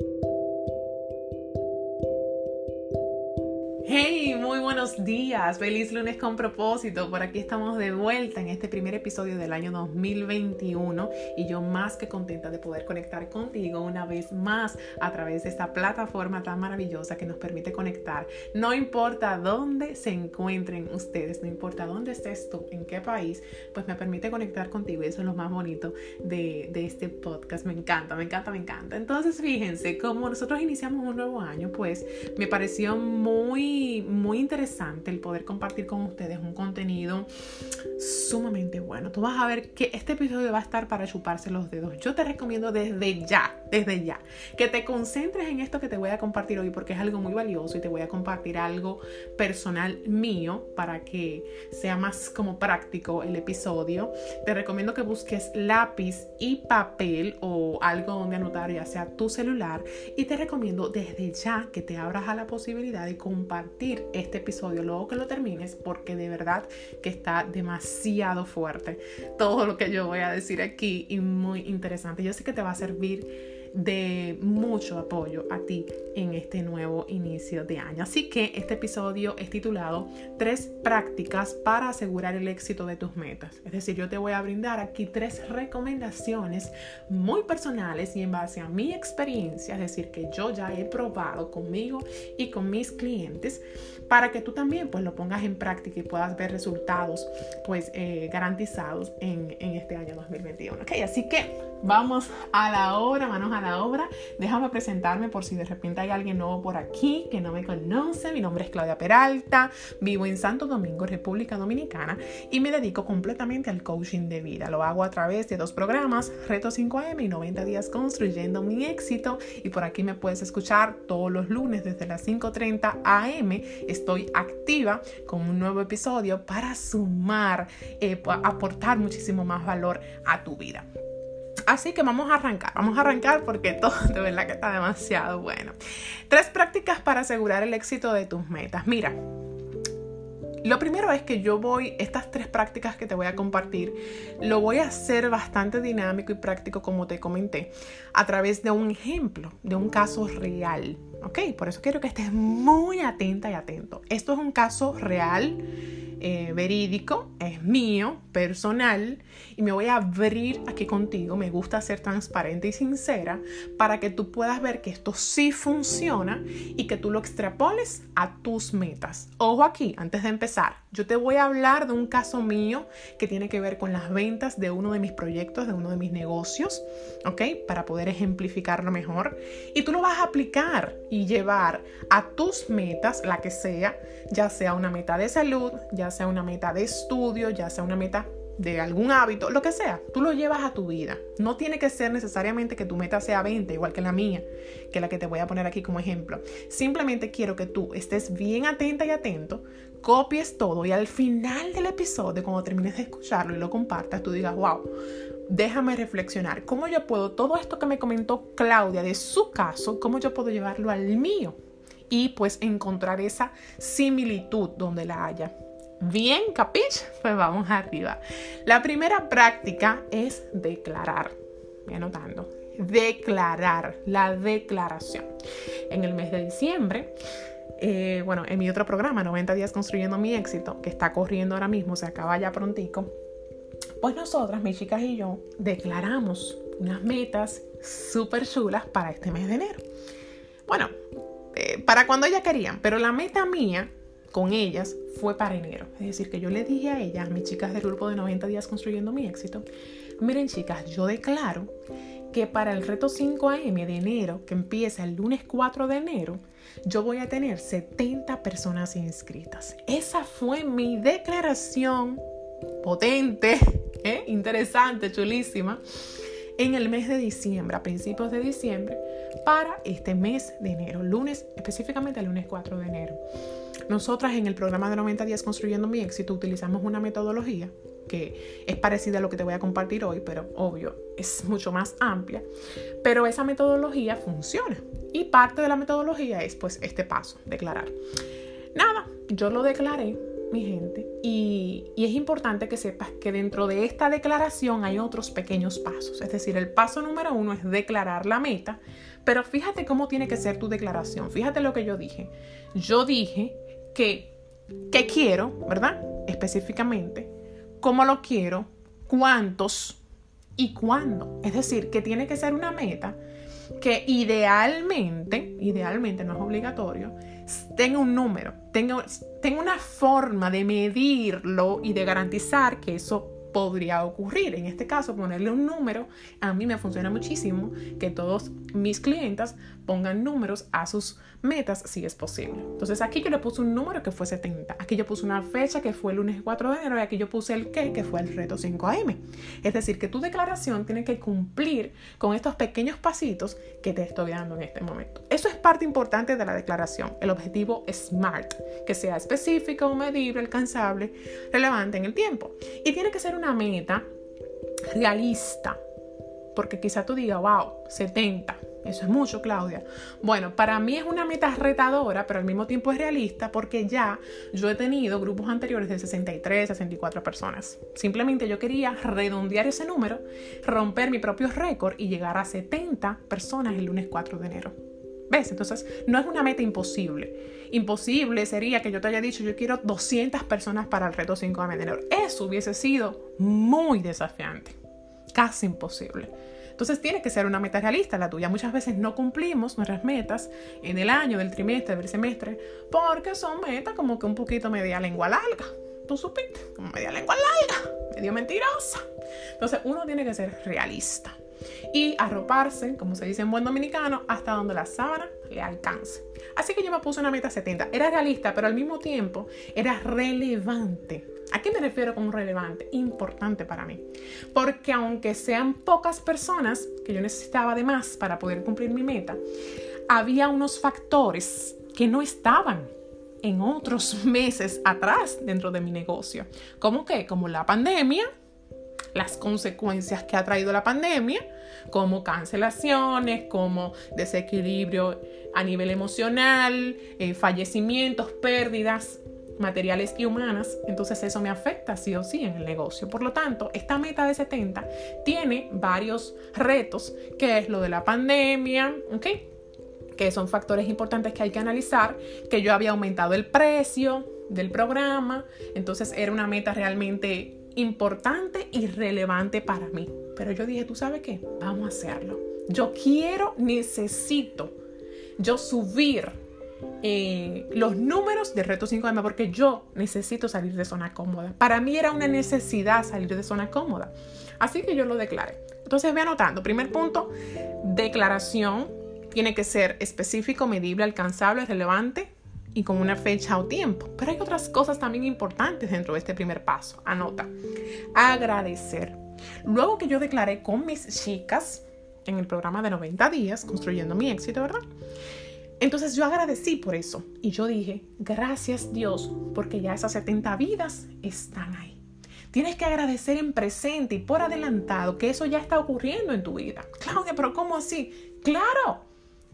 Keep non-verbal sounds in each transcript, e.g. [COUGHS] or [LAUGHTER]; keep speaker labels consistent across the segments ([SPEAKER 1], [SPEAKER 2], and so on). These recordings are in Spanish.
[SPEAKER 1] Thank you. Buenos días, feliz lunes con propósito. Por aquí estamos de vuelta en este primer episodio del año 2021 y yo más que contenta de poder conectar contigo una vez más a través de esta plataforma tan maravillosa que nos permite conectar. No importa dónde se encuentren ustedes, no importa dónde estés tú, en qué país, pues me permite conectar contigo y eso es lo más bonito de, de este podcast. Me encanta, me encanta, me encanta. Entonces fíjense, como nosotros iniciamos un nuevo año, pues me pareció muy, muy interesante el poder compartir con ustedes un contenido sumamente bueno. Tú vas a ver que este episodio va a estar para chuparse los dedos. Yo te recomiendo desde ya, desde ya, que te concentres en esto que te voy a compartir hoy porque es algo muy valioso y te voy a compartir algo personal mío para que sea más como práctico el episodio. Te recomiendo que busques lápiz y papel o algo donde anotar, ya sea tu celular. Y te recomiendo desde ya que te abras a la posibilidad de compartir este episodio luego que lo termines porque de verdad que está demasiado fuerte todo lo que yo voy a decir aquí y muy interesante. Yo sé que te va a servir de mucho apoyo a ti en este nuevo inicio de año. Así que este episodio es titulado Tres prácticas para asegurar el éxito de tus metas. Es decir, yo te voy a brindar aquí tres recomendaciones muy personales y en base a mi experiencia, es decir, que yo ya he probado conmigo y con mis clientes para que tú también pues lo pongas en práctica y puedas ver resultados pues eh, garantizados en, en, este año 2021. Ok, así que vamos a la obra, manos a la obra. Déjame presentarme por si de repente hay alguien nuevo por aquí que no me conoce. Mi nombre es Claudia Peralta, vivo en Santo Domingo, República Dominicana y me dedico completamente al coaching de vida. Lo hago a través de dos programas, Reto 5am y 90 días construyendo mi éxito y por aquí me puedes escuchar todos los lunes desde las 5.30 am. Estoy activa con un nuevo episodio para sumar, eh, aportar muchísimo más valor a tu vida. Así que vamos a arrancar, vamos a arrancar porque todo de verdad que está demasiado bueno. Tres prácticas para asegurar el éxito de tus metas. Mira, lo primero es que yo voy, estas tres prácticas que te voy a compartir, lo voy a hacer bastante dinámico y práctico como te comenté, a través de un ejemplo, de un caso real. ¿Ok? Por eso quiero que estés muy atenta y atento. Esto es un caso real eh, verídico, es mío, personal, y me voy a abrir aquí contigo. Me gusta ser transparente y sincera para que tú puedas ver que esto sí funciona y que tú lo extrapoles a tus metas. Ojo aquí, antes de empezar, yo te voy a hablar de un caso mío que tiene que ver con las ventas de uno de mis proyectos, de uno de mis negocios, ¿ok? Para poder ejemplificarlo mejor. Y tú lo vas a aplicar y llevar a tus metas, la que sea, ya sea una meta de salud, ya sea una meta de estudio, ya sea una meta de algún hábito, lo que sea, tú lo llevas a tu vida. No tiene que ser necesariamente que tu meta sea 20, igual que la mía, que la que te voy a poner aquí como ejemplo. Simplemente quiero que tú estés bien atenta y atento, copies todo y al final del episodio, cuando termines de escucharlo y lo compartas, tú digas, wow, déjame reflexionar, ¿cómo yo puedo, todo esto que me comentó Claudia de su caso, cómo yo puedo llevarlo al mío? Y pues encontrar esa similitud donde la haya. Bien, capich? Pues vamos arriba. La primera práctica es declarar. Voy anotando. Declarar, la declaración. En el mes de diciembre, eh, bueno, en mi otro programa, 90 días construyendo mi éxito, que está corriendo ahora mismo, se acaba ya prontico, pues nosotras, mis chicas y yo, declaramos unas metas súper chulas para este mes de enero. Bueno, eh, para cuando ellas querían, pero la meta mía con ellas fue para enero. Es decir, que yo le dije a ellas, mis chicas del grupo de 90 días construyendo mi éxito, miren chicas, yo declaro que para el reto 5am de enero, que empieza el lunes 4 de enero, yo voy a tener 70 personas inscritas. Esa fue mi declaración potente, [LAUGHS] ¿eh? interesante, chulísima, en el mes de diciembre, a principios de diciembre, para este mes de enero, lunes, específicamente el lunes 4 de enero. Nosotras en el programa de 90 días construyendo mi éxito utilizamos una metodología que es parecida a lo que te voy a compartir hoy, pero obvio, es mucho más amplia. Pero esa metodología funciona. Y parte de la metodología es pues este paso, declarar. Nada, yo lo declaré, mi gente, y, y es importante que sepas que dentro de esta declaración hay otros pequeños pasos. Es decir, el paso número uno es declarar la meta, Pero fíjate cómo tiene que ser tu declaración. Fíjate lo que yo dije. Yo dije que, que quiero, ¿verdad? Específicamente, cómo lo quiero, cuántos y cuándo. Es decir, que tiene que ser una meta que idealmente, idealmente no es obligatorio, tenga un número, tenga, tenga una forma de medirlo y de garantizar que eso podría ocurrir. En este caso, ponerle un número, a mí me funciona muchísimo que todos mis clientes pongan números a sus metas si es posible. Entonces aquí yo le puse un número que fue 70, aquí yo puse una fecha que fue el lunes 4 de enero y aquí yo puse el qué que fue el reto 5am. Es decir, que tu declaración tiene que cumplir con estos pequeños pasitos que te estoy dando en este momento. Eso es parte importante de la declaración, el objetivo SMART, que sea específico, medible, alcanzable, relevante en el tiempo. Y tiene que ser una meta realista, porque quizá tú digas, wow, 70 eso es mucho, Claudia. Bueno, para mí es una meta retadora, pero al mismo tiempo es realista porque ya yo he tenido grupos anteriores de 63, 64 personas. Simplemente yo quería redondear ese número, romper mi propio récord y llegar a 70 personas el lunes 4 de enero. ¿Ves? Entonces, no es una meta imposible. Imposible sería que yo te haya dicho, yo quiero 200 personas para el reto 5 de enero. Eso hubiese sido muy desafiante, casi imposible. Entonces tiene que ser una meta realista la tuya. Muchas veces no cumplimos nuestras metas en el año, del trimestre, del semestre, porque son metas como que un poquito media lengua larga. Tú supiste, como media lengua larga, medio mentirosa. Entonces uno tiene que ser realista y arroparse, como se dice en buen dominicano, hasta donde la sábana le alcance. Así que yo me puse una meta 70. Era realista, pero al mismo tiempo era relevante ¿A qué me refiero con relevante? Importante para mí. Porque aunque sean pocas personas que yo necesitaba de más para poder cumplir mi meta, había unos factores que no estaban en otros meses atrás dentro de mi negocio. ¿Cómo qué? Como la pandemia, las consecuencias que ha traído la pandemia, como cancelaciones, como desequilibrio a nivel emocional, eh, fallecimientos, pérdidas, materiales y humanas, entonces eso me afecta sí o sí en el negocio. Por lo tanto, esta meta de 70 tiene varios retos, que es lo de la pandemia. Que son factores importantes que hay que analizar, que yo había aumentado el precio del programa, entonces era una meta realmente importante y relevante para mí. Pero yo dije, ¿tú sabes qué? Vamos a hacerlo. Yo quiero, necesito yo subir eh, los números de Reto 5M porque yo necesito salir de zona cómoda. Para mí era una necesidad salir de zona cómoda. Así que yo lo declaré. Entonces voy anotando. Primer punto, declaración. Tiene que ser específico, medible, alcanzable, relevante y con una fecha o tiempo. Pero hay otras cosas también importantes dentro de este primer paso. Anota. Agradecer. Luego que yo declaré con mis chicas en el programa de 90 días, construyendo mi éxito, ¿verdad? Entonces yo agradecí por eso y yo dije, gracias Dios, porque ya esas 70 vidas están ahí. Tienes que agradecer en presente y por adelantado que eso ya está ocurriendo en tu vida. Claudia, pero ¿cómo así? Claro,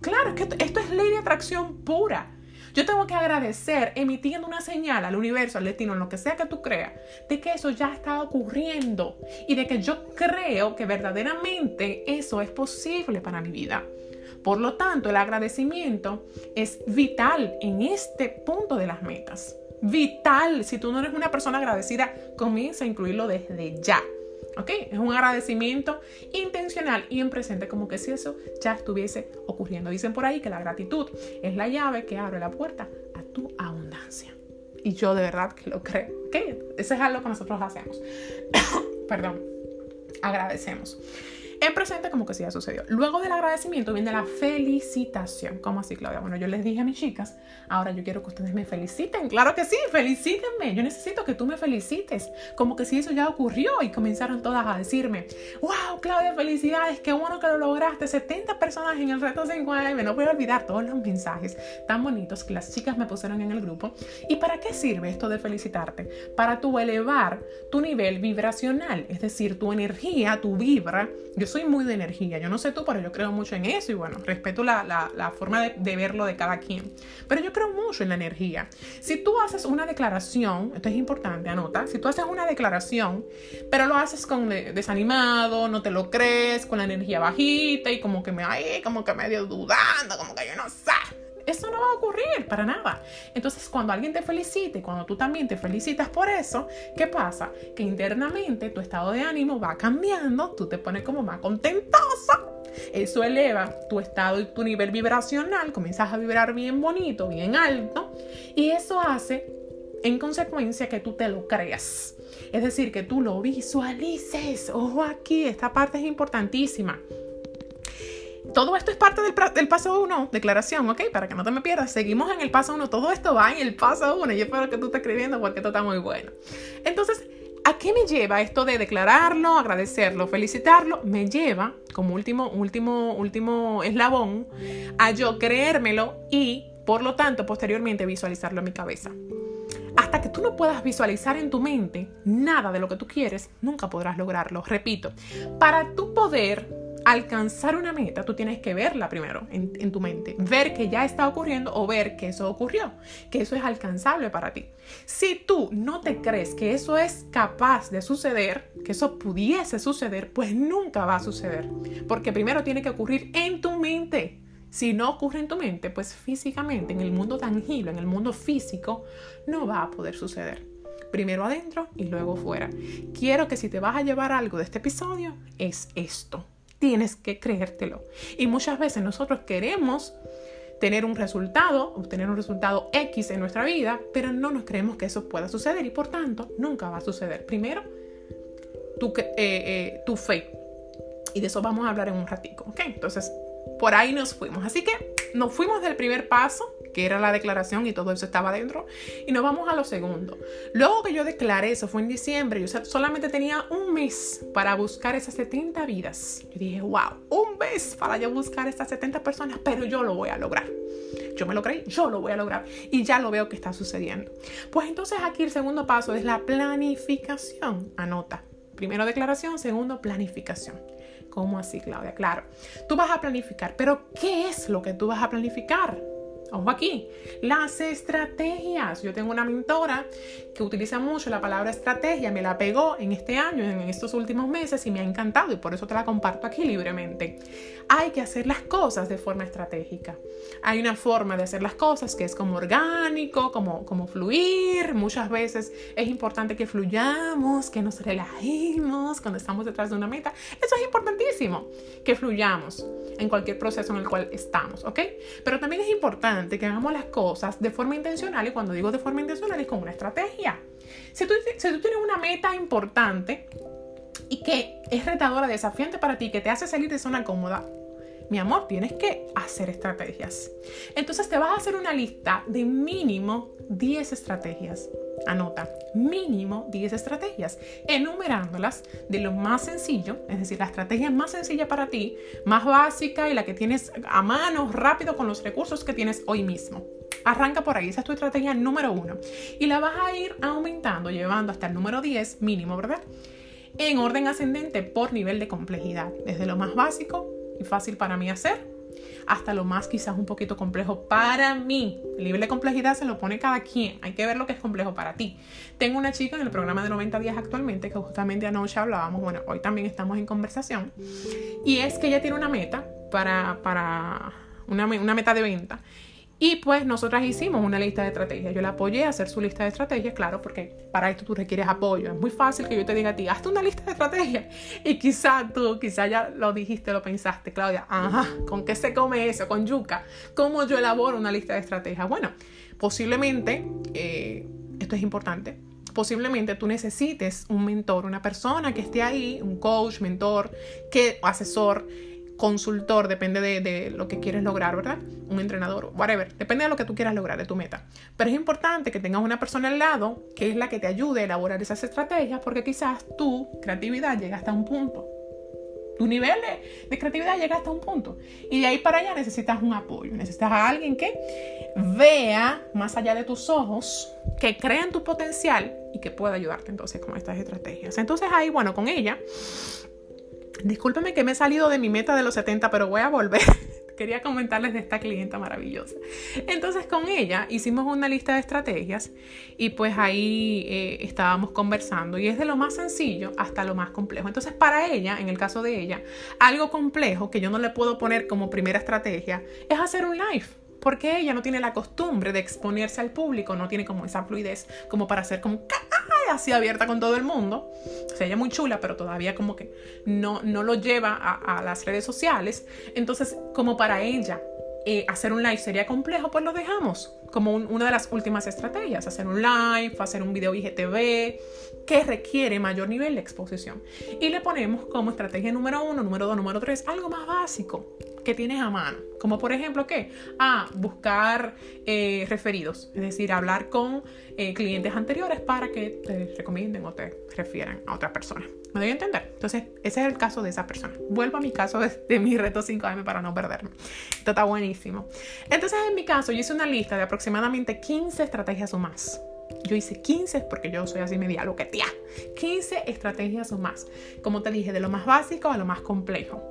[SPEAKER 1] claro, es que esto es ley de atracción pura. Yo tengo que agradecer emitiendo una señal al universo, al destino, en lo que sea que tú creas, de que eso ya está ocurriendo y de que yo creo que verdaderamente eso es posible para mi vida. Por lo tanto, el agradecimiento es vital en este punto de las metas. Vital. Si tú no eres una persona agradecida, comienza a incluirlo desde ya. ¿Ok? Es un agradecimiento intencional y en presente, como que si eso ya estuviese ocurriendo. Dicen por ahí que la gratitud es la llave que abre la puerta a tu abundancia. Y yo de verdad que lo creo. ¿Ok? Eso es algo que nosotros hacemos. [COUGHS] Perdón. Agradecemos en presente como que sí ya sucedió. Luego del agradecimiento viene la felicitación. ¿Cómo así, Claudia? Bueno, yo les dije a mis chicas, ahora yo quiero que ustedes me feliciten. Claro que sí, felicítenme. Yo necesito que tú me felicites. Como que si eso ya ocurrió y comenzaron todas a decirme, wow, Claudia, felicidades, qué bueno que lo lograste. 70 personas en el reto 5M. No voy a olvidar todos los mensajes tan bonitos que las chicas me pusieron en el grupo. ¿Y para qué sirve esto de felicitarte? Para tu elevar tu nivel vibracional, es decir, tu energía, tu vibra. Yo soy muy de energía. Yo no sé tú, pero yo creo mucho en eso y bueno, respeto la, forma de, verlo de cada quien. Pero yo creo mucho en la energía. Si tú haces una declaración, esto es importante, anota, si tú haces una declaración, pero lo haces con desanimado, no te lo crees, con la energía bajita y como que me ahí, como que medio dudando, como que yo no sé eso no va a ocurrir para nada. Entonces, cuando alguien te felicite, cuando tú también te felicitas por eso, ¿qué pasa? Que internamente tu estado de ánimo va cambiando, tú te pones como más contentosa. Eso eleva tu estado y tu nivel vibracional, comienzas a vibrar bien bonito, bien alto, y eso hace en consecuencia que tú te lo creas. Es decir, que tú lo visualices. Ojo aquí, esta parte es importantísima todo esto es parte del, paso 1, declaración, ¿ok? Para que no te me pierdas, seguimos en el paso 1, todo esto va en el paso 1. Yo espero que tú estés escribiendo porque esto está muy bueno. Entonces, ¿a qué me lleva esto de declararlo, agradecerlo, felicitarlo? Me lleva, como último, último, último eslabón, a yo creérmelo y, por lo tanto, posteriormente visualizarlo en mi cabeza. Hasta que tú no puedas visualizar en tu mente nada de lo que tú quieres, nunca podrás lograrlo. Repito, para tu poder alcanzar una meta, tú tienes que verla primero en, tu mente, ver que ya está ocurriendo o ver que eso ocurrió, que eso es alcanzable para ti. Si tú no te crees que eso es capaz de suceder, que eso pudiese suceder, pues nunca va a suceder, porque primero tiene que ocurrir en tu mente. Si no ocurre en tu mente, pues físicamente, en el mundo tangible, en el mundo físico, no va a poder suceder primero adentro y luego fuera. Quiero que si te vas a llevar algo de este episodio, es esto tienes que creértelo. Y muchas veces nosotros queremos tener un resultado, obtener un resultado X en nuestra vida, pero no nos creemos que eso pueda suceder y por tanto nunca va a suceder. Primero, tu, eh, eh, tu fe. Y de eso vamos a hablar en un ratico, ¿ok? Entonces, por ahí nos fuimos. Así que nos fuimos del primer paso, que era la declaración y todo eso estaba dentro, y nos vamos a lo segundo. Luego que yo declaré, eso fue en diciembre, yo solamente tenía un mes para buscar esas 70 vidas. Yo dije, wow, un mes para yo buscar esas 70 personas, pero yo lo voy a lograr. Yo me lo creí, yo lo voy a lograr y ya lo veo que está sucediendo. Pues entonces aquí el segundo paso es la planificación. Anota. Primero declaración, segundo planificación. ¿Cómo así, Claudia? Claro, tú vas a planificar, pero ¿qué es lo que tú vas a planificar? Ojo aquí, las estrategias. Yo tengo una mentora que utiliza mucho la palabra estrategia, me la pegó en este año, en estos últimos meses y me ha encantado y por eso te la comparto aquí libremente. Hay que hacer las cosas de forma estratégica. Hay una forma de hacer las cosas que es como orgánico, como, como fluir. Muchas veces es importante que fluyamos, que nos relajemos cuando estamos detrás de una meta. Eso es importantísimo, que fluyamos en cualquier proceso en el cual estamos, ¿ok? Pero también es importante que hagamos las cosas de forma intencional y cuando digo de forma intencional es con una estrategia. Si tú, si tú tienes una meta importante y que es retadora, desafiante para ti, que te hace salir de zona cómoda, mi amor, tienes que hacer estrategias. Entonces te vas a hacer una lista de mínimo 10 estrategias. Anota, mínimo 10 estrategias, enumerándolas de lo más sencillo, es decir, la estrategia más sencilla para ti, más básica y la que tienes a mano, rápido, con los recursos que tienes hoy mismo. Arranca por ahí, esa es tu estrategia número uno. Y la vas a ir aumentando, llevando hasta el número 10 mínimo, ¿verdad? En orden ascendente por nivel de complejidad, desde lo más básico fácil para mí hacer hasta lo más quizás un poquito complejo para mí. El nivel de complejidad se lo pone cada quien. Hay que ver lo que es complejo para ti. Tengo una chica en el programa de 90 días actualmente que justamente anoche hablábamos, bueno, hoy también estamos en conversación, y es que ella tiene una meta para, para una, una meta de venta y pues nosotras hicimos una lista de estrategias. Yo la apoyé a hacer su lista de estrategias, claro, porque para esto tú requieres apoyo. Es muy fácil que yo te diga a ti, hazte una lista de estrategias. Y quizá tú, quizá ya lo dijiste, lo pensaste, Claudia, ajá, ¿con qué se come eso? Con yuca. ¿Cómo yo elaboro una lista de estrategias? Bueno, posiblemente, eh, esto es importante, posiblemente tú necesites un mentor, una persona que esté ahí, un coach, mentor, que asesor consultor, depende de, lo que quieres lograr, ¿verdad? Un entrenador, whatever, depende de lo que tú quieras lograr, de tu meta. Pero es importante que tengas una persona al lado que es la que te ayude a elaborar esas estrategias porque quizás tu creatividad llega hasta un punto. Tu nivel de, creatividad llega hasta un punto. Y de ahí para allá necesitas un apoyo. Necesitas a alguien que vea más allá de tus ojos, que crea en tu potencial y que pueda ayudarte entonces con estas estrategias. Entonces ahí, bueno, con ella Discúlpeme que me he salido de mi meta de los 70, pero voy a volver. [LAUGHS] Quería comentarles de esta clienta maravillosa. Entonces con ella hicimos una lista de estrategias y pues ahí eh, estábamos conversando y es de lo más sencillo hasta lo más complejo. Entonces para ella, en el caso de ella, algo complejo que yo no le puedo poner como primera estrategia es hacer un live porque ella no tiene la costumbre de exponerse al público, no tiene como esa fluidez como para ser como así abierta con todo el mundo. O sea, ella es muy chula, pero todavía como que no, no lo lleva a, las redes sociales. Entonces, como para ella eh, hacer un live sería complejo, pues lo dejamos como una de las últimas estrategias, hacer un live, hacer un video IGTV que requiere mayor nivel de exposición. Y le ponemos como estrategia número uno, número dos, número tres, algo más básico tienes a mano. Como por ejemplo, ¿qué? Ah, buscar eh, referidos, es decir, hablar con eh, clientes anteriores para que te recomienden o te refieran a otra persona. ¿Me doy a entender? Entonces, ese es el caso de esa persona. Vuelvo a mi caso de, mi reto 5M para no perderme. Esto está buenísimo. Entonces, en mi caso, yo hice una lista de aproximadamente 15 estrategias o más. Yo hice 15 porque yo soy así media lo que tía. 15 estrategias o más. Como te dije, de lo más básico a lo más complejo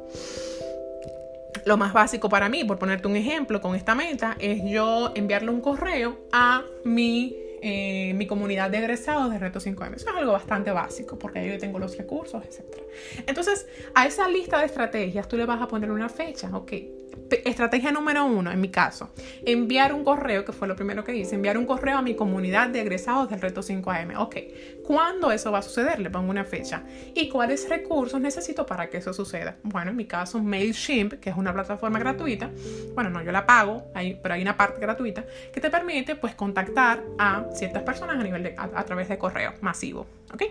[SPEAKER 1] lo más básico para mí, por ponerte un ejemplo con esta meta, es yo enviarle un correo a mi, eh, mi comunidad de egresados de Reto 5M. Eso es algo bastante básico porque yo tengo los recursos, etc. Entonces, a esa lista de estrategias tú le vas a poner una fecha, ok estrategia número uno, en mi caso, enviar un correo, que fue lo primero que hice, enviar un correo a mi comunidad de egresados del reto 5AM. Ok, ¿cuándo eso va a suceder? Le pongo una fecha. ¿Y cuáles recursos necesito para que eso suceda? Bueno, en mi caso, MailChimp, que es una plataforma gratuita. Bueno, no, yo la pago, pero hay una parte gratuita que te permite pues contactar a ciertas personas a, nivel de, a, través de correo masivo. ¿Ok?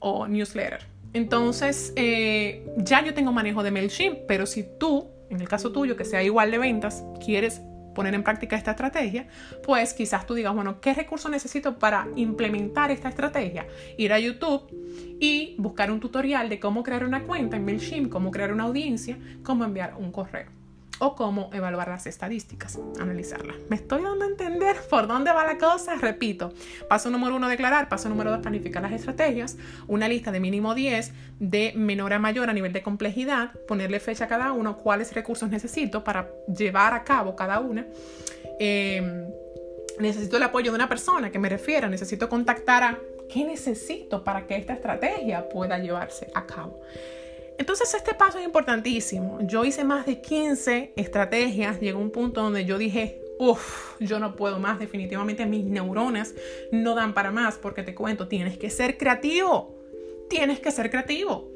[SPEAKER 1] O newsletter. Entonces, eh, ya yo tengo manejo de MailChimp, pero si tú en el caso tuyo, que sea igual de ventas, quieres poner en práctica esta estrategia, pues quizás tú digas, bueno, ¿qué recurso necesito para implementar esta estrategia? Ir a YouTube y buscar un tutorial de cómo crear una cuenta en MailChimp, cómo crear una audiencia, cómo enviar un correo o cómo evaluar las estadísticas, analizarlas. ¿Me estoy dando a entender por dónde va la cosa? Repito, paso número uno, declarar, paso número dos, planificar las estrategias, una lista de mínimo 10 de menor a mayor a nivel de complejidad, ponerle fecha a cada uno, cuáles recursos necesito para llevar a cabo cada una. Em, necesito el apoyo de una persona que me refiera, necesito contactar a qué necesito para que esta estrategia pueda llevarse a cabo. Entonces este paso es importantísimo. Yo hice más de 15 estrategias, llegó un punto donde yo dije, uff, yo no puedo más, definitivamente mis neuronas no dan para más, porque te cuento, tienes que ser creativo, tienes que ser creativo.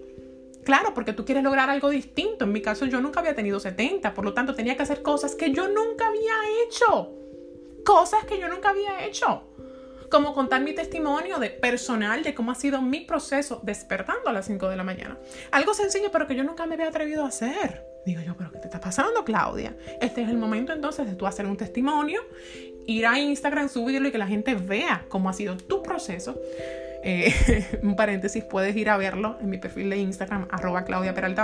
[SPEAKER 1] Claro, porque tú quieres lograr algo distinto. En mi caso yo nunca había tenido 70, por lo tanto tenía que hacer cosas que yo nunca había hecho. Cosas que yo nunca había hecho como contar mi testimonio de personal de cómo ha sido mi proceso despertando a las 5 de la mañana. Algo sencillo, pero que yo nunca me había atrevido a hacer. Digo yo, pero ¿qué te está pasando, Claudia? Este es el momento entonces de tú hacer un testimonio, ir a Instagram, subirlo y que la gente vea cómo ha sido tu proceso eh, [LAUGHS] un paréntesis, puedes ir a verlo en mi perfil de Instagram, arroba Claudia Peralta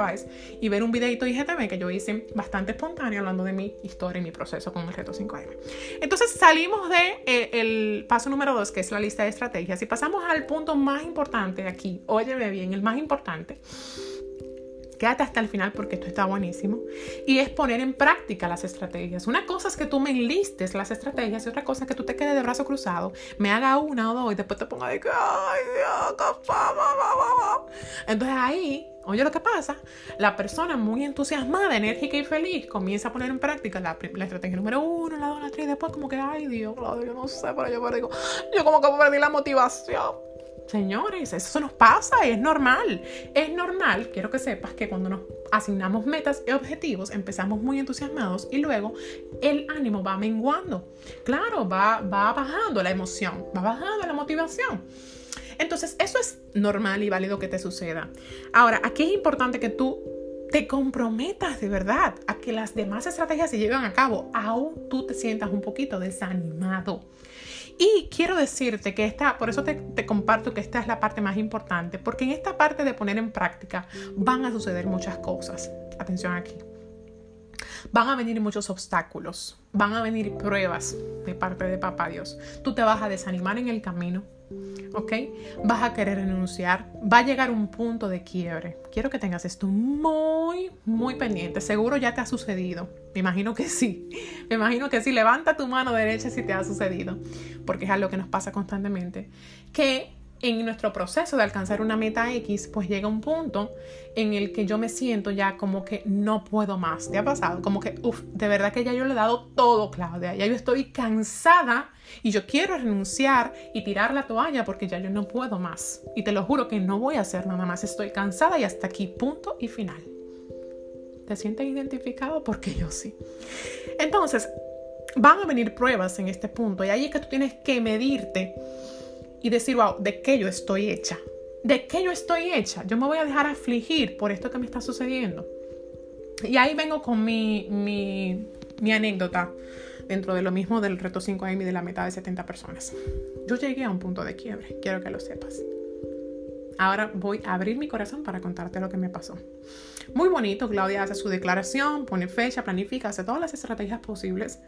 [SPEAKER 1] y ver un videito IGTV que yo hice bastante espontáneo hablando de mi historia y mi proceso con el reto 5M. Entonces salimos de eh, paso número 2, que es la lista de estrategias, y pasamos al punto más importante aquí. Óyeme bien, el más importante Quédate hasta el final porque esto está buenísimo. Y es poner en práctica las estrategias. Una cosa es que tú me enlistes las estrategias y otra cosa es que tú te quedes de brazo cruzado, me haga una o dos y después te ponga de que, ay Dios, Entonces ahí, oye lo que pasa, la persona muy entusiasmada, enérgica y feliz comienza a poner en práctica la, estrategia número uno, la dos, la tres y después como que, ay Dios, yo no sé, pero yo, digo, yo como que perdí la motivación. Señores, eso nos pasa y es normal. Es normal, quiero que sepas que cuando nos asignamos metas y objetivos, empezamos muy entusiasmados y luego el ánimo va menguando. Claro, va, va bajando la emoción, va bajando la motivación. Entonces, eso es normal y válido que te suceda. Ahora, aquí es importante que tú te comprometas de verdad a que las demás estrategias se lleven a cabo, aún tú te sientas un poquito desanimado. Y quiero decirte que esta, por eso te, comparto que esta es la parte más importante, porque en esta parte de poner en práctica van a suceder muchas cosas. Atención aquí. Van a venir muchos obstáculos, van a venir pruebas de parte de Papá Dios. Tú te vas a desanimar en el camino, ¿ok? Vas a querer renunciar, va a llegar un punto de quiebre. Quiero que tengas esto muy, muy pendiente. Seguro ya te ha sucedido. Me imagino que sí. Me imagino que sí. Levanta tu mano derecha si te ha sucedido, porque es algo que nos pasa constantemente. Que en nuestro proceso de alcanzar una meta X, pues llega un punto en el que yo me siento ya como que no puedo más. ¿Te ha pasado? Como que, uff, de verdad que ya yo le he dado todo, Claudia. Ya yo estoy cansada y yo quiero renunciar y tirar la toalla porque ya yo no puedo más. Y te lo juro que no voy a hacer nada más. Estoy cansada y hasta aquí, punto y final. ¿Te sientes identificado? Porque yo sí. Entonces, van a venir pruebas en este punto y ahí es que tú tienes que medirte y decir, wow, ¿de qué yo estoy hecha? ¿De qué yo estoy hecha? Yo me voy a dejar afligir por esto que me está sucediendo. Y ahí vengo con mi, mi, anécdota dentro de lo mismo del reto 5M y de la meta de 70 personas. Yo llegué a un punto de quiebre, quiero que lo sepas. Ahora voy a abrir mi corazón para contarte lo que me pasó. Muy bonito, Claudia hace su declaración, pone fecha, planifica, hace todas las estrategias posibles.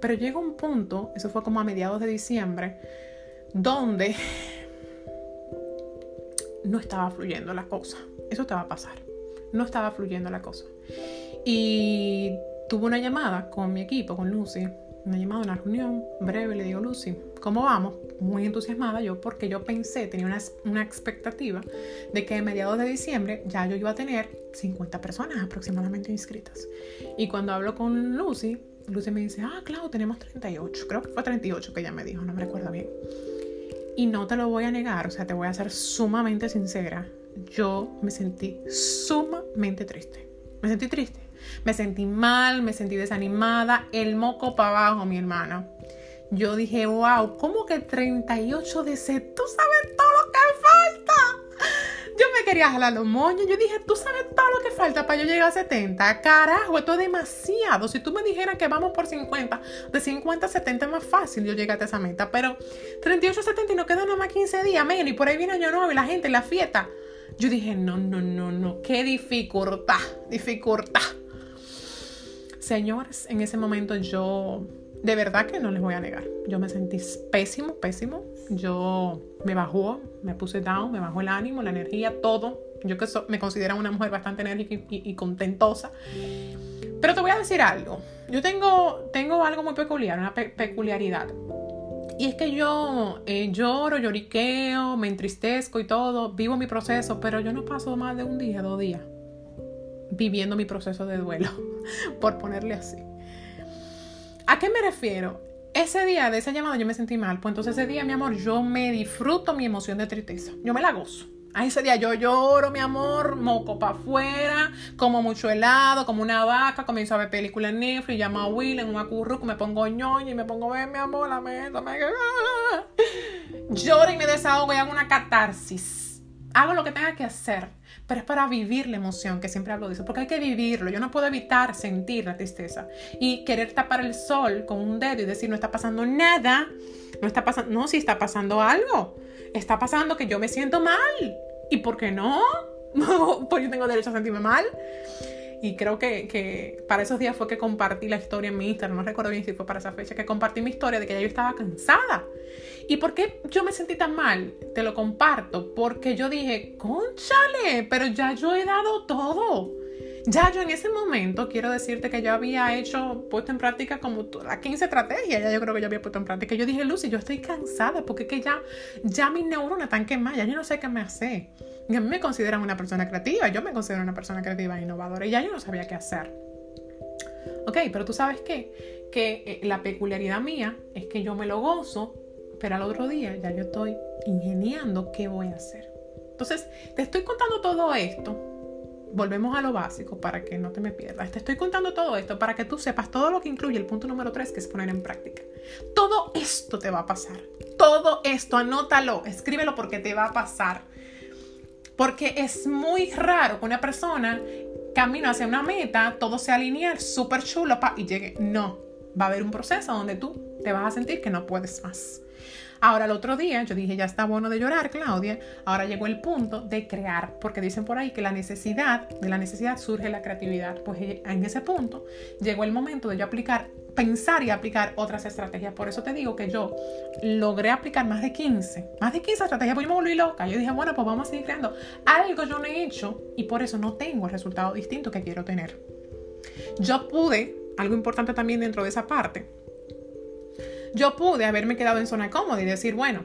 [SPEAKER 1] Pero llega un punto, eso fue como a mediados de diciembre, donde no estaba fluyendo la cosa. Eso te va a pasar. No estaba fluyendo la cosa. Y tuve una llamada con mi equipo, con Lucy. Una llamada, una reunión breve. Le digo, Lucy, ¿cómo vamos? Muy entusiasmada yo porque yo pensé, tenía una, una expectativa de que a mediados de diciembre ya yo iba a tener 50 personas aproximadamente inscritas. Y cuando hablo con Lucy, Lucy me dice, ah, claro, tenemos 38. Creo que fue 38 que ella me dijo, no me recuerdo bien. Y no te lo voy a negar, o sea, te voy a ser sumamente sincera. Yo me sentí sumamente triste. Me sentí triste. Me sentí mal, me sentí desanimada, el moco para abajo, mi hermana. Yo dije, wow, ¿cómo que 38 de ese? Tú sabes todo lo que me quería jalar los moños. Yo dije, tú sabes todo lo que falta para yo llegar a 70. Carajo, esto es demasiado. Si tú me dijeras que vamos por 50, de 50 a 70 es más fácil yo llegar a esa meta. Pero 38 a 70 y no quedan nada más 15 días, menos. Y por ahí viene año nuevo y la gente, la fiesta. Yo dije, no, no, no, no. Qué dificultad, dificultad. Señores, en ese momento yo de verdad que no les voy a negar. Yo me sentí pésimo, pésimo. Yo me bajó, me puse down, me bajó el ánimo, la energía, todo. Yo que me considero una mujer bastante enérgica y, contentosa. Pero te voy a decir algo. Yo tengo, tengo algo muy peculiar, una peculiaridad. Y es que yo eh, lloro, lloriqueo, me entristezco y todo, vivo mi proceso, pero yo no paso más de un día, dos días viviendo mi proceso de duelo, [LAUGHS] por ponerle así. ¿A qué me refiero? Ese día de esa llamada yo me sentí mal, pues entonces ese día, mi amor, yo me disfruto mi emoción de tristeza. Yo me la gozo. A ese día yo lloro, mi amor, moco para afuera, como mucho helado, como una vaca, comienzo a ver películas en Netflix, llamo a Will en un acurruco, me pongo ñoña y me pongo a ver, mi amor, la meta, me... Lloro y me desahogo y hago una catarsis. Hago lo que tenga que hacer pero es para vivir la emoción, que siempre hablo de eso, porque hay que vivirlo. Yo no puedo evitar sentir la tristeza y querer tapar el sol con un dedo y decir no está pasando nada, no está pasando, no, si está pasando algo, está pasando que yo me siento mal. ¿Y por qué no? [LAUGHS] pues yo tengo derecho a sentirme mal. Y creo que, que, para esos días fue que compartí la historia en mi Instagram, no recuerdo bien si fue para esa fecha, que compartí mi historia de que ya yo estaba cansada. ¿Y por qué yo me sentí tan mal? Te lo comparto, porque yo dije, conchale, pero ya yo he dado todo. Ya yo en ese momento quiero decirte que yo había hecho, puesto en práctica como las 15 estrategias, ya yo creo que yo había puesto en práctica. Yo dije, Lucy, yo estoy cansada porque es que ya, ya mis neuronas están quemadas, ya yo no sé qué me hace. A mí me consideran una persona creativa, yo me considero una persona creativa e innovadora y ya yo no sabía qué hacer. Ok, pero tú sabes qué? Que eh, la peculiaridad mía es que yo me lo gozo, pero al otro día ya yo estoy ingeniando qué voy a hacer. Entonces, te estoy contando todo esto. Volvemos a lo básico para que no te me pierdas. Te estoy contando todo esto para que tú sepas todo lo que incluye el punto número 3, que es poner en práctica. Todo esto te va a pasar. Todo esto, anótalo, escríbelo porque te va a pasar. Porque es muy raro que una persona camino hacia una meta, todo sea lineal, súper chulo pa, y llegue. No, va a haber un proceso donde tú te vas a sentir que no puedes más. Ahora, el otro día, yo dije, ya está bueno de llorar, Claudia. Ahora llegó el punto de crear, porque dicen por ahí que la necesidad, de la necesidad surge la creatividad. Pues en ese punto llegó el momento de yo aplicar pensar y aplicar otras estrategias. Por eso te digo que yo logré aplicar más de 15, más de 15 estrategias, pues yo me volví loca. Yo dije, bueno, pues vamos a seguir creando. Algo yo no he hecho y por eso no tengo el resultado distinto que quiero tener. Yo pude, algo importante también dentro de esa parte, yo pude haberme quedado en zona cómoda y decir, bueno,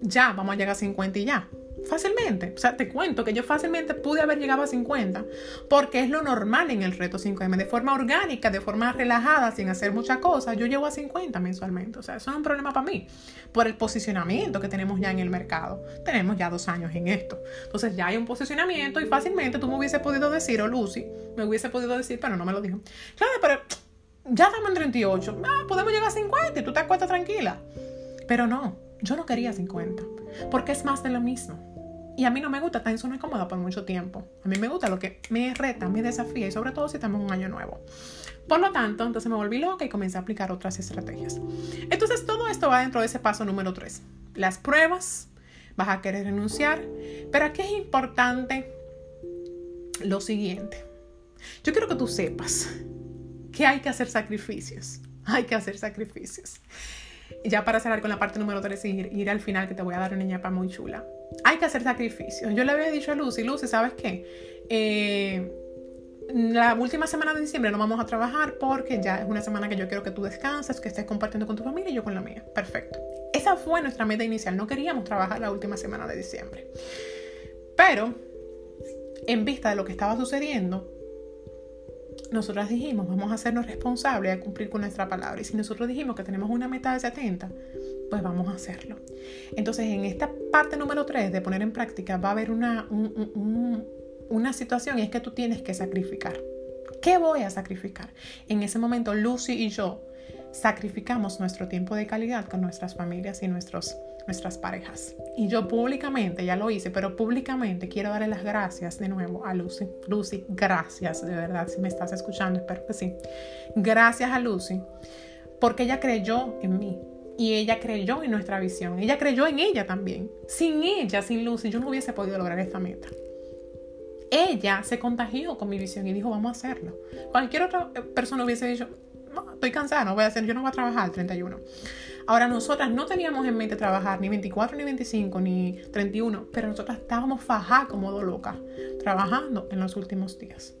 [SPEAKER 1] ya, vamos a llegar a 50 y ya. Fácilmente. O sea, te cuento que yo fácilmente pude haber llegado a 50 porque es lo normal en el reto 5M. De forma orgánica, de forma relajada, sin hacer muchas cosas, yo llego a 50 mensualmente. O sea, eso no es un problema para mí por el posicionamiento que tenemos ya en el mercado. Tenemos ya dos años en esto. Entonces ya hay un posicionamiento y fácilmente tú me hubiese podido decir, o Lucy, me hubiese podido decir, pero no me lo dijo. Claro, pero ya estamos en 38. Ah, podemos llegar a 50 y tú te acuestas tranquila. Pero no, yo no quería 50 porque es más de lo mismo. Y a mí no me gusta estar en zona cómoda por mucho tiempo. A mí me gusta lo que me reta, me desafía y sobre todo si estamos en un año nuevo. Por lo tanto, entonces me volví loca y comencé a aplicar otras estrategias. Entonces todo esto va dentro de ese paso número 3. Las pruebas, vas a querer renunciar, pero aquí es importante lo siguiente. Yo quiero que tú sepas que hay que hacer sacrificios. Hay que hacer sacrificios. Ya para cerrar con la parte número 3 y ir, al final que te voy a dar una ñapa muy chula hay que hacer sacrificios. Yo le había dicho a Lucy, Lucy, ¿sabes qué? Eh, la última semana de diciembre no vamos a trabajar porque ya es una semana que yo quiero que tú descanses, que estés compartiendo con tu familia y yo con la mía. Perfecto. Esa fue nuestra meta inicial. No queríamos trabajar la última semana de diciembre. Pero, en vista de lo que estaba sucediendo, nosotras dijimos, vamos a hacernos responsables a cumplir con nuestra palabra. Y si nosotros dijimos que tenemos una meta de 70, pues vamos a hacerlo. Entonces, en esta parte número 3 de poner en práctica va a haber una, una situación y es que tú tienes que sacrificar. ¿Qué voy a sacrificar? En ese momento, Lucy y yo sacrificamos nuestro tiempo de calidad con nuestras familias y nuestros, nuestras parejas. Y yo públicamente, ya lo hice, pero públicamente quiero darle las gracias de nuevo a Lucy. Lucy, gracias, de verdad, si me estás escuchando, espero que sí. Gracias a Lucy, porque ella creyó en mí, y ella creyó en nuestra visión. Ella creyó en ella también. Sin ella, sin Lucy, yo no hubiese podido lograr esta meta. Ella se contagió con mi visión y dijo, vamos a hacerlo. Cualquier otra eh, persona hubiese dicho, estoy cansada, no voy a hacer, yo no voy a trabajar el 31. Ahora, nosotras no teníamos en mente trabajar ni 24, ni 25, ni 31, pero nosotras estábamos fajadas como dos locas, trabajando en los últimos días.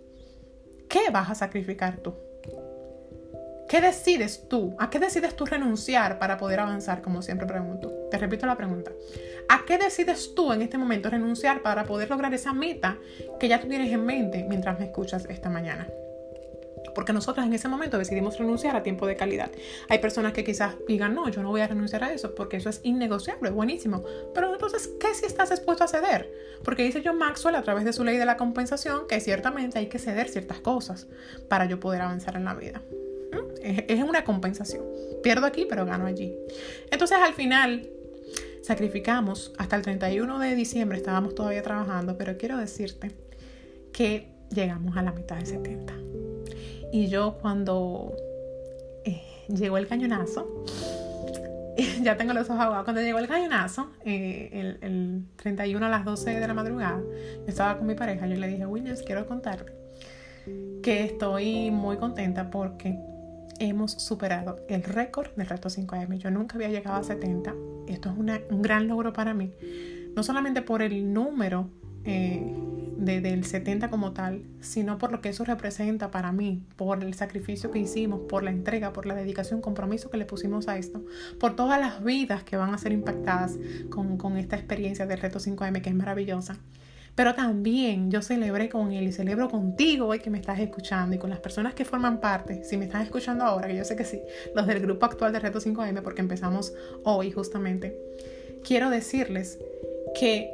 [SPEAKER 1] ¿Qué vas a sacrificar tú? ¿Qué decides tú? ¿A qué decides tú renunciar para poder avanzar? Como siempre pregunto. Te repito la pregunta. ¿A qué decides tú en este momento renunciar para poder lograr esa meta que ya tú tienes en mente mientras me escuchas esta mañana? Porque nosotros en ese momento decidimos renunciar a tiempo de calidad. Hay personas que quizás digan, no, yo no voy a renunciar a eso porque eso es innegociable, buenísimo. Pero entonces, ¿qué si estás dispuesto a ceder? Porque dice John Maxwell a través de su ley de la compensación que ciertamente hay que ceder ciertas cosas para yo poder avanzar en la vida. Es una compensación. Pierdo aquí, pero gano allí. Entonces al final sacrificamos hasta el 31 de diciembre, estábamos todavía trabajando, pero quiero decirte que llegamos a la mitad de 70. Y yo cuando eh, llegó el cañonazo, [LAUGHS] ya tengo los ojos aguados, cuando llegó el cañonazo, eh, el, el, 31 a las 12 de la madrugada, yo estaba con mi pareja, yo le dije, Williams, quiero contarte que estoy muy contenta porque hemos superado el récord del reto 5M. Yo nunca había llegado a 70. Esto es un gran logro para mí. No solamente por el número eh, del 70 como tal, sino por lo que eso representa para mí, por el sacrificio que hicimos, por la entrega, por la dedicación, compromiso que le pusimos a esto, por todas las vidas que van a ser impactadas con, con esta experiencia del reto 5M que es maravillosa. Pero también yo celebré con él y celebro contigo hoy que me estás escuchando y con las personas que forman parte, si me están escuchando ahora, que yo sé que sí, los del grupo actual de Reto 5M, porque empezamos hoy justamente, quiero decirles que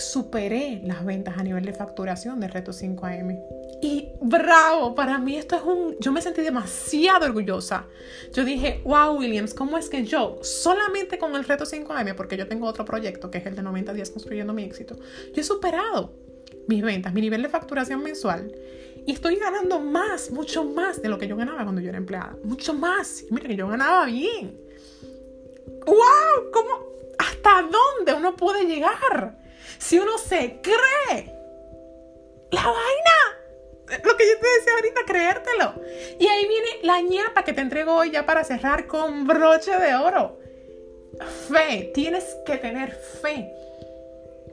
[SPEAKER 1] superé las ventas a nivel de facturación de Reto 5AM. Y bravo, para mí esto es un... Yo me sentí demasiado orgullosa. Yo dije, wow, Williams, ¿cómo es que yo, solamente con el Reto 5AM, porque yo tengo otro proyecto que es el de 90 días construyendo mi éxito, yo he superado mis ventas, mi nivel de facturación mensual. Y estoy ganando más, mucho más de lo que yo ganaba cuando yo era empleada. Mucho más. Mira que yo ganaba bien. ¡Wow! ¿Cómo? ¿Hasta dónde uno puede llegar? Si uno se cree la vaina, lo que yo te decía ahorita, creértelo. Y ahí viene la ñapa que te entrego hoy ya para cerrar con broche de oro. Fe, tienes que tener fe.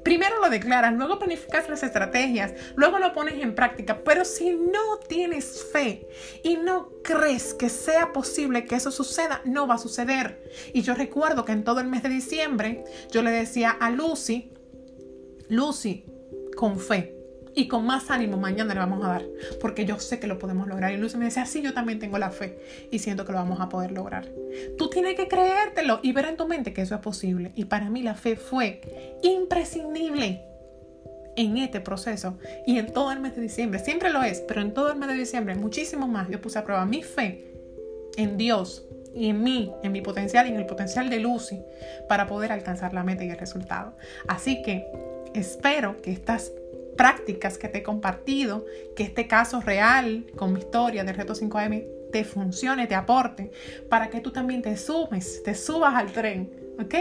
[SPEAKER 1] Primero lo declaras, luego planificas las estrategias, luego lo pones en práctica, pero si no tienes fe y no crees que sea posible que eso suceda, no va a suceder. Y yo recuerdo que en todo el mes de diciembre yo le decía a Lucy, Lucy, con fe, y con más ánimo mañana le vamos a dar, porque yo sé que lo podemos lograr. Y Lucy me decía, sí, yo también tengo la fe y siento que lo vamos a poder lograr. Tú tienes que creértelo y ver en tu mente que eso es posible. Y para mí la fe fue imprescindible en este proceso y en todo el mes de diciembre. Siempre lo es, pero en todo el mes de diciembre, muchísimo más. Yo puse a prueba mi fe en Dios y en mí, en mi potencial y en el potencial de Lucy para poder alcanzar la meta y el resultado. Así que espero que estas prácticas que te he compartido, que este caso real con mi historia del reto 5M te funcione, te aporte, para que tú también te sumes, te subas al tren, ¿ok?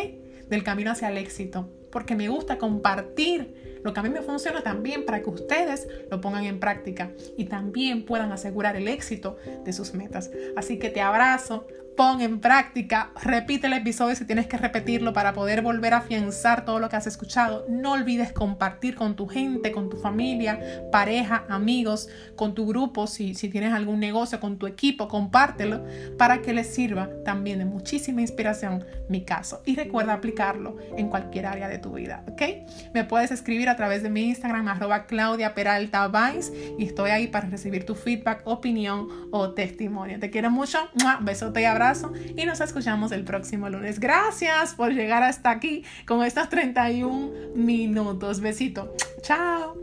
[SPEAKER 1] Del camino hacia el éxito. Porque me gusta compartir lo que a mí me funciona también para que ustedes lo pongan en práctica y también puedan asegurar el éxito de sus metas. Así que te abrazo, pon en práctica, repite el episodio si tienes que repetirlo para poder volver a afianzar todo lo que has escuchado. No olvides compartir con tu gente, con tu familia, pareja, amigos, con tu grupo, si, si tienes algún negocio, con tu equipo, compártelo para que les sirva también de muchísima inspiración mi caso. Y recuerda aplicarlo en cualquier área de tu vida, ¿ok? Me puedes escribir a través de mi Instagram, arroba Claudia Peralta y estoy ahí para recibir tu feedback, opinión o testimonio. Te quiero mucho, besote y y nos escuchamos el próximo lunes. Gracias por llegar hasta aquí con estos 31 minutos. Besito. Chao.